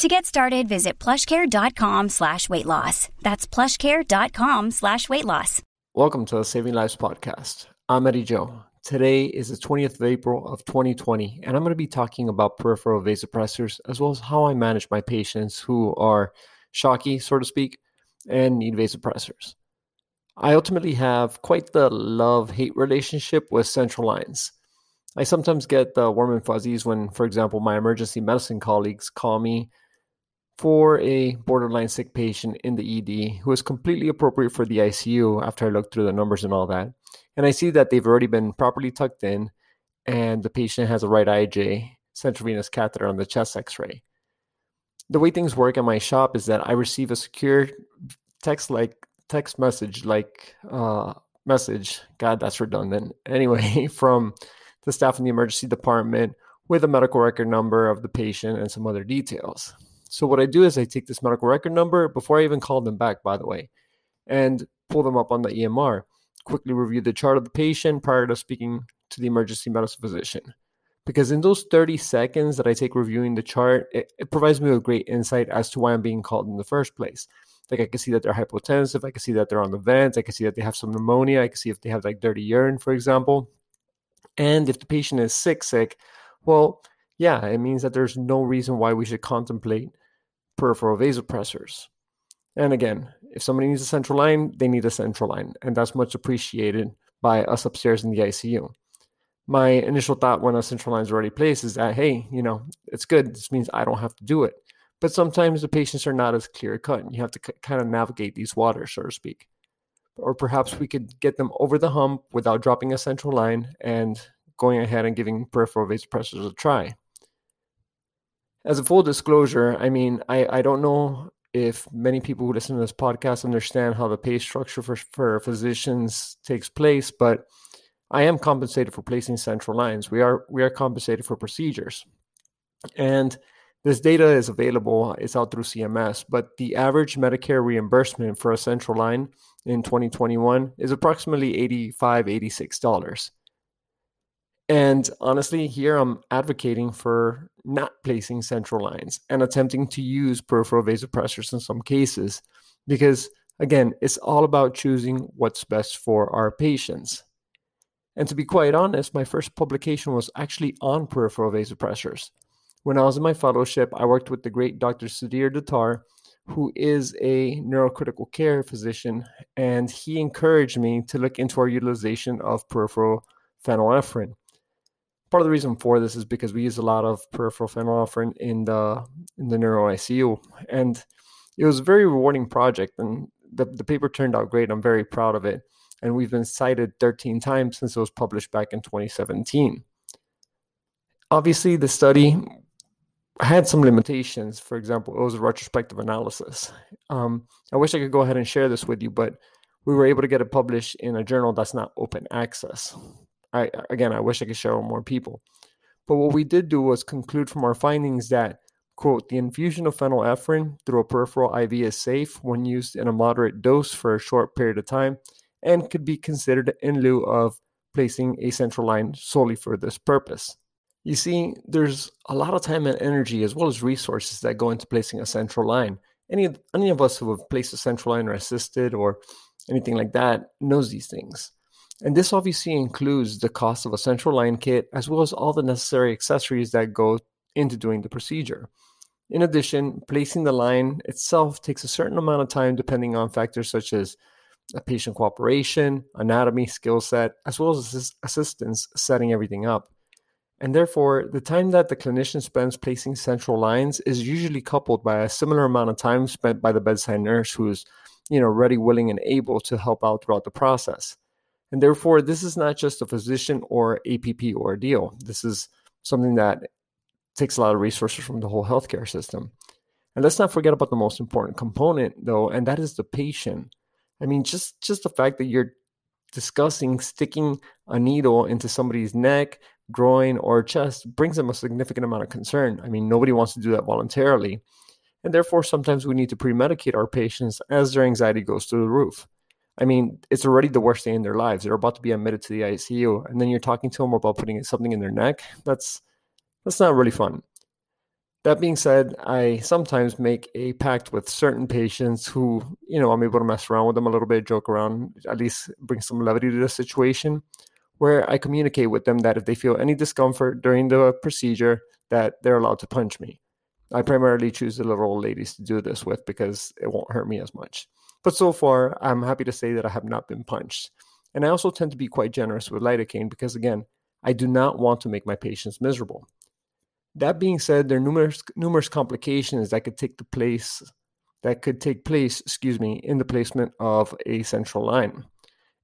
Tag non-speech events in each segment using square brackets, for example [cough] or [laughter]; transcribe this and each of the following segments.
To get started, visit plushcare.com slash weight loss. That's plushcare.com slash weight loss. Welcome to the Saving Lives podcast. I'm Eddy Joe. Today is the 20th of April of 2020, and I'm going to be talking about peripheral vasopressors as well as how I manage my patients who are shocky, so to speak, and need vasopressors. I ultimately have quite the love hate relationship with central lines. I sometimes get the warm and fuzzies when, for example, my emergency medicine colleagues call me for a borderline sick patient in the ED who is completely appropriate for the ICU after I look through the numbers and all that. And I see that they've already been properly tucked in and the patient has a right IJ, central venous catheter on the chest x ray. The way things work at my shop is that I receive a secure text like text message like uh, message. God, that's redundant. Anyway, [laughs] from the staff in the emergency department with a medical record number of the patient and some other details. So what I do is I take this medical record number before I even call them back, by the way, and pull them up on the EMR. Quickly review the chart of the patient prior to speaking to the emergency medicine physician. Because in those 30 seconds that I take reviewing the chart, it, it provides me with great insight as to why I'm being called in the first place. Like I can see that they're hypotensive, I can see that they're on the vent, I can see that they have some pneumonia, I can see if they have like dirty urine, for example. And if the patient is sick, sick, well, yeah, it means that there's no reason why we should contemplate peripheral vasopressors. And again, if somebody needs a central line, they need a central line, and that's much appreciated by us upstairs in the ICU. My initial thought when a central line is already placed is that, hey, you know, it's good. This means I don't have to do it. But sometimes the patients are not as clear cut, and you have to c- kind of navigate these waters, so to speak. Or perhaps we could get them over the hump without dropping a central line and going ahead and giving peripheral vasopressors a try as a full disclosure, I mean, I, I don't know if many people who listen to this podcast understand how the pay structure for, for physicians takes place, but I am compensated for placing central lines. We are we are compensated for procedures. And this data is available, it's out through CMS, but the average Medicare reimbursement for a central line in 2021 is approximately $85, $86. And honestly, here I'm advocating for not placing central lines and attempting to use peripheral vasopressors in some cases because, again, it's all about choosing what's best for our patients. And to be quite honest, my first publication was actually on peripheral vasopressors. When I was in my fellowship, I worked with the great Dr. Sudhir Datar, who is a neurocritical care physician, and he encouraged me to look into our utilization of peripheral phenylephrine part of the reason for this is because we use a lot of peripheral phenylephrine in the in the neuro ICU, and it was a very rewarding project, and the, the paper turned out great. I'm very proud of it, and we've been cited 13 times since it was published back in 2017. Obviously, the study had some limitations. For example, it was a retrospective analysis. Um, I wish I could go ahead and share this with you, but we were able to get it published in a journal that's not open access. I again, I wish I could share with more people. But what we did do was conclude from our findings that quote the infusion of phenylephrine through a peripheral IV is safe when used in a moderate dose for a short period of time and could be considered in lieu of placing a central line solely for this purpose. You see, there's a lot of time and energy as well as resources that go into placing a central line. Any any of us who have placed a central line or assisted or anything like that knows these things. And this obviously includes the cost of a central line kit as well as all the necessary accessories that go into doing the procedure. In addition, placing the line itself takes a certain amount of time depending on factors such as patient cooperation, anatomy, skill set, as well as assistance setting everything up. And therefore, the time that the clinician spends placing central lines is usually coupled by a similar amount of time spent by the bedside nurse who is, you know, ready, willing, and able to help out throughout the process. And therefore, this is not just a physician or APP ordeal. This is something that takes a lot of resources from the whole healthcare system. And let's not forget about the most important component, though, and that is the patient. I mean, just just the fact that you're discussing sticking a needle into somebody's neck, groin, or chest brings them a significant amount of concern. I mean, nobody wants to do that voluntarily. And therefore, sometimes we need to pre medicate our patients as their anxiety goes through the roof. I mean, it's already the worst day in their lives. They're about to be admitted to the ICU, and then you're talking to them about putting something in their neck. That's that's not really fun. That being said, I sometimes make a pact with certain patients who, you know, I'm able to mess around with them a little bit, joke around, at least bring some levity to the situation, where I communicate with them that if they feel any discomfort during the procedure, that they're allowed to punch me. I primarily choose the little old ladies to do this with because it won't hurt me as much. But so far, I'm happy to say that I have not been punched. And I also tend to be quite generous with lidocaine because, again, I do not want to make my patients miserable. That being said, there are numerous numerous complications that could take the place that could take place, excuse me, in the placement of a central line.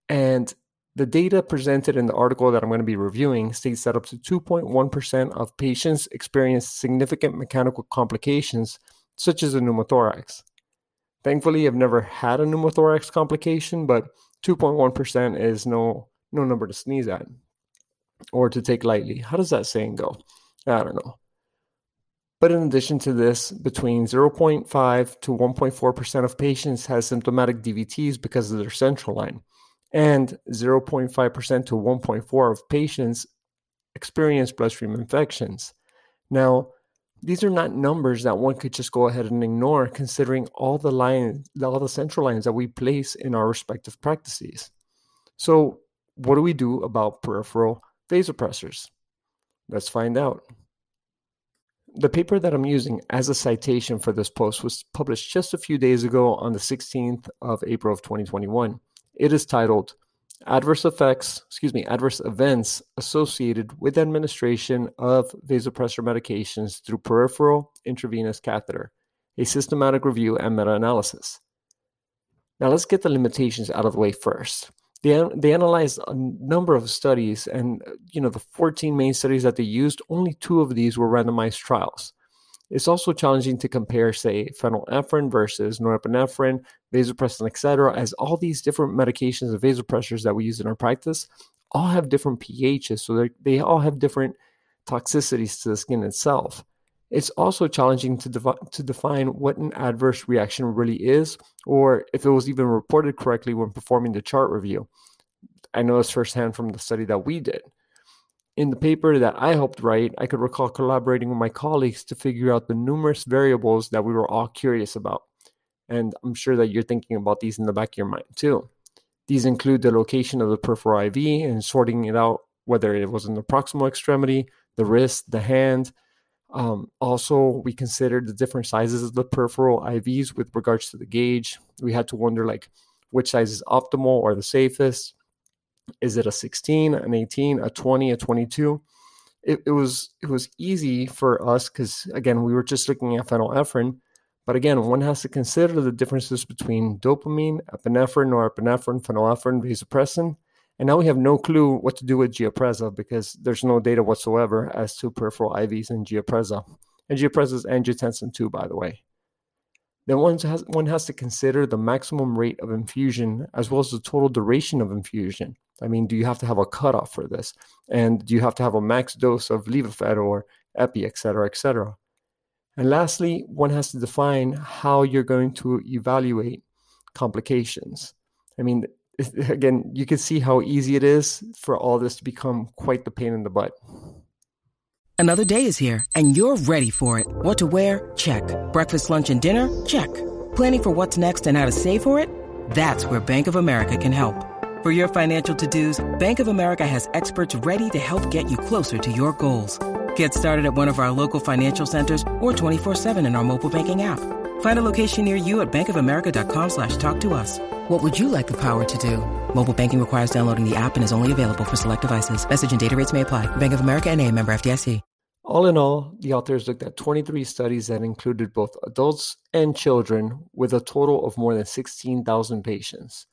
And the data presented in the article that I'm going to be reviewing states that up to 2.1% of patients experience significant mechanical complications, such as a pneumothorax. Thankfully, I've never had a pneumothorax complication, but 2.1% is no no number to sneeze at or to take lightly. How does that saying go? I don't know. But in addition to this, between 0.5 to 1.4% of patients has symptomatic DVTs because of their central line, and 0.5% to 1.4 of patients experience bloodstream infections. Now, these are not numbers that one could just go ahead and ignore considering all the lines all the central lines that we place in our respective practices. So what do we do about peripheral vasopressors let's find out. The paper that I'm using as a citation for this post was published just a few days ago on the 16th of April of 2021. It is titled Adverse Effects, excuse me, Adverse Events Associated with Administration of Vasopressor Medications through Peripheral Intravenous Catheter, a Systematic Review and Meta Analysis. Now let's get the limitations out of the way first they, they analyzed a number of studies and you know the 14 main studies that they used only two of these were randomized trials it's also challenging to compare say phenylephrine versus norepinephrine vasopressin etc as all these different medications and vasopressors that we use in our practice all have different phs so they all have different toxicities to the skin itself it's also challenging to, to define what an adverse reaction really is, or if it was even reported correctly when performing the chart review. I know this firsthand from the study that we did. In the paper that I helped write, I could recall collaborating with my colleagues to figure out the numerous variables that we were all curious about. And I'm sure that you're thinking about these in the back of your mind too. These include the location of the peripheral IV and sorting it out, whether it was in the proximal extremity, the wrist, the hand, um, also, we considered the different sizes of the peripheral IVs with regards to the gauge. We had to wonder like which size is optimal or the safest. Is it a 16, an 18, a 20, a 22? It, it was it was easy for us because again we were just looking at phenylephrine, but again one has to consider the differences between dopamine, epinephrine, norepinephrine, phenylephrine, vasopressin, and now we have no clue what to do with Giapreza because there's no data whatsoever as to peripheral IVs and Giapreza. And Giapreza is angiotensin too, by the way. Then one has, one has to consider the maximum rate of infusion as well as the total duration of infusion. I mean, do you have to have a cutoff for this? And do you have to have a max dose of Levophed or Epi, et cetera, et cetera? And lastly, one has to define how you're going to evaluate complications. I mean, [laughs] again, you can see how easy it is for all this to become quite the pain in the butt. Another day is here, and you're ready for it. What to wear? Check. Breakfast, lunch, and dinner? Check. Planning for what's next and how to save for it? That's where Bank of America can help. For your financial to dos, Bank of America has experts ready to help get you closer to your goals. Get started at one of our local financial centers or 24-7 in our mobile banking app. Find a location near you at bankofamerica.com slash talk to us. What would you like the power to do? Mobile banking requires downloading the app and is only available for select devices. Message and data rates may apply. Bank of America and a member FDIC. All in all, the authors looked at 23 studies that included both adults and children with a total of more than 16,000 patients.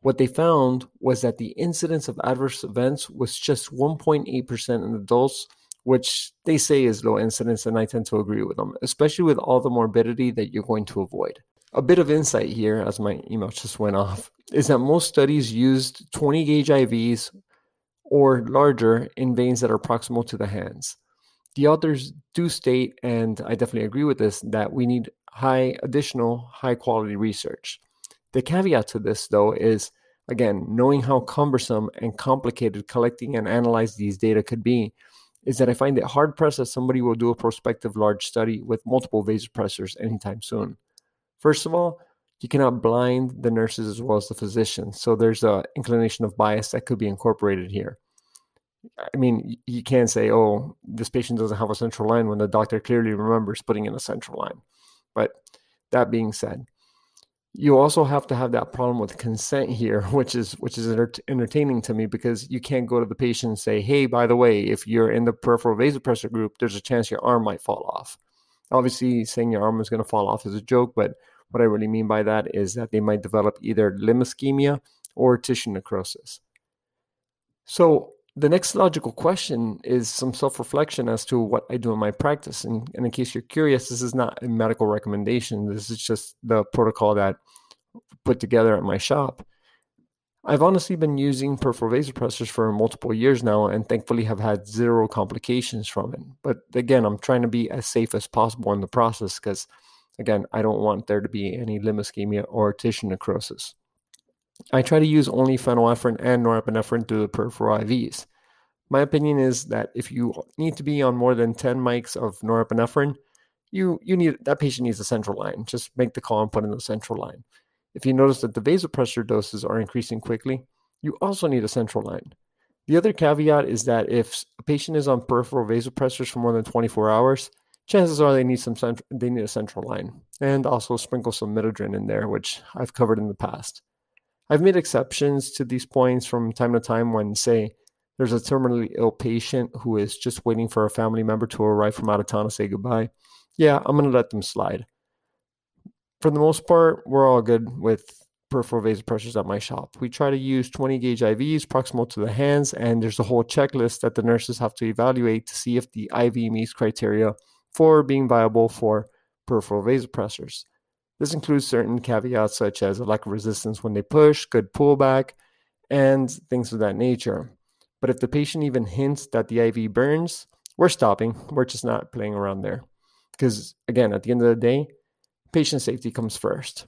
What they found was that the incidence of adverse events was just 1.8% in adults, which they say is low incidence, and I tend to agree with them, especially with all the morbidity that you're going to avoid. A bit of insight here, as my email just went off, is that most studies used 20 gauge IVs or larger in veins that are proximal to the hands. The authors do state, and I definitely agree with this, that we need high additional high quality research. The caveat to this, though, is again, knowing how cumbersome and complicated collecting and analyze these data could be, is that I find it hard pressed that somebody will do a prospective large study with multiple vasopressors anytime soon. First of all, you cannot blind the nurses as well as the physicians. So there's a inclination of bias that could be incorporated here. I mean, you can't say, oh, this patient doesn't have a central line when the doctor clearly remembers putting in a central line. But that being said, you also have to have that problem with consent here, [laughs] which is which is entertaining to me because you can't go to the patient and say, "Hey, by the way, if you're in the peripheral vasopressor group, there's a chance your arm might fall off." Obviously, saying your arm is going to fall off is a joke, but what I really mean by that is that they might develop either limb ischemia or tissue necrosis. So the next logical question is some self-reflection as to what I do in my practice. And, and, in case you're curious, this is not a medical recommendation. This is just the protocol that put together at my shop. I've honestly been using peripheral vasopressors for multiple years now and thankfully have had zero complications from it. But again, I'm trying to be as safe as possible in the process because again, I don't want there to be any limb ischemia or tissue necrosis. I try to use only phenylephrine and norepinephrine through the peripheral IVs. My opinion is that if you need to be on more than 10 mics of norepinephrine, you you need that patient needs a central line. Just make the call and put in the central line. If you notice that the vasopressor doses are increasing quickly, you also need a central line. The other caveat is that if a patient is on peripheral vasopressors for more than 24 hours, chances are they need some cent- they need a central line, and also sprinkle some midodrine in there, which I've covered in the past. I've made exceptions to these points from time to time when, say, there's a terminally ill patient who is just waiting for a family member to arrive from out of town to say goodbye. Yeah, I'm going to let them slide. For the most part, we're all good with peripheral vasopressors at my shop. We try to use 20 gauge IVs proximal to the hands, and there's a whole checklist that the nurses have to evaluate to see if the IV meets criteria for being viable for peripheral vasopressors. This includes certain caveats such as a lack of resistance when they push, good pullback, and things of that nature. But if the patient even hints that the IV burns, we're stopping. We're just not playing around there. Because again, at the end of the day, patient safety comes first.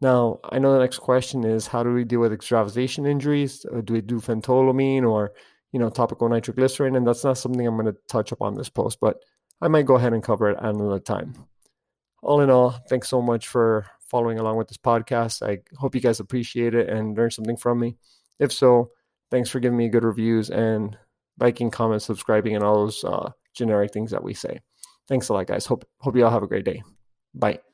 Now, I know the next question is how do we deal with extravasation injuries? Uh, do we do phentolamine or you know topical nitroglycerin? And that's not something I'm going to touch upon this post, but I might go ahead and cover it at another time all in all, thanks so much for following along with this podcast. I hope you guys appreciate it and learn something from me. If so, thanks for giving me good reviews and liking, comments, subscribing, and all those uh, generic things that we say. Thanks a lot, guys. Hope hope you all have a great day. Bye.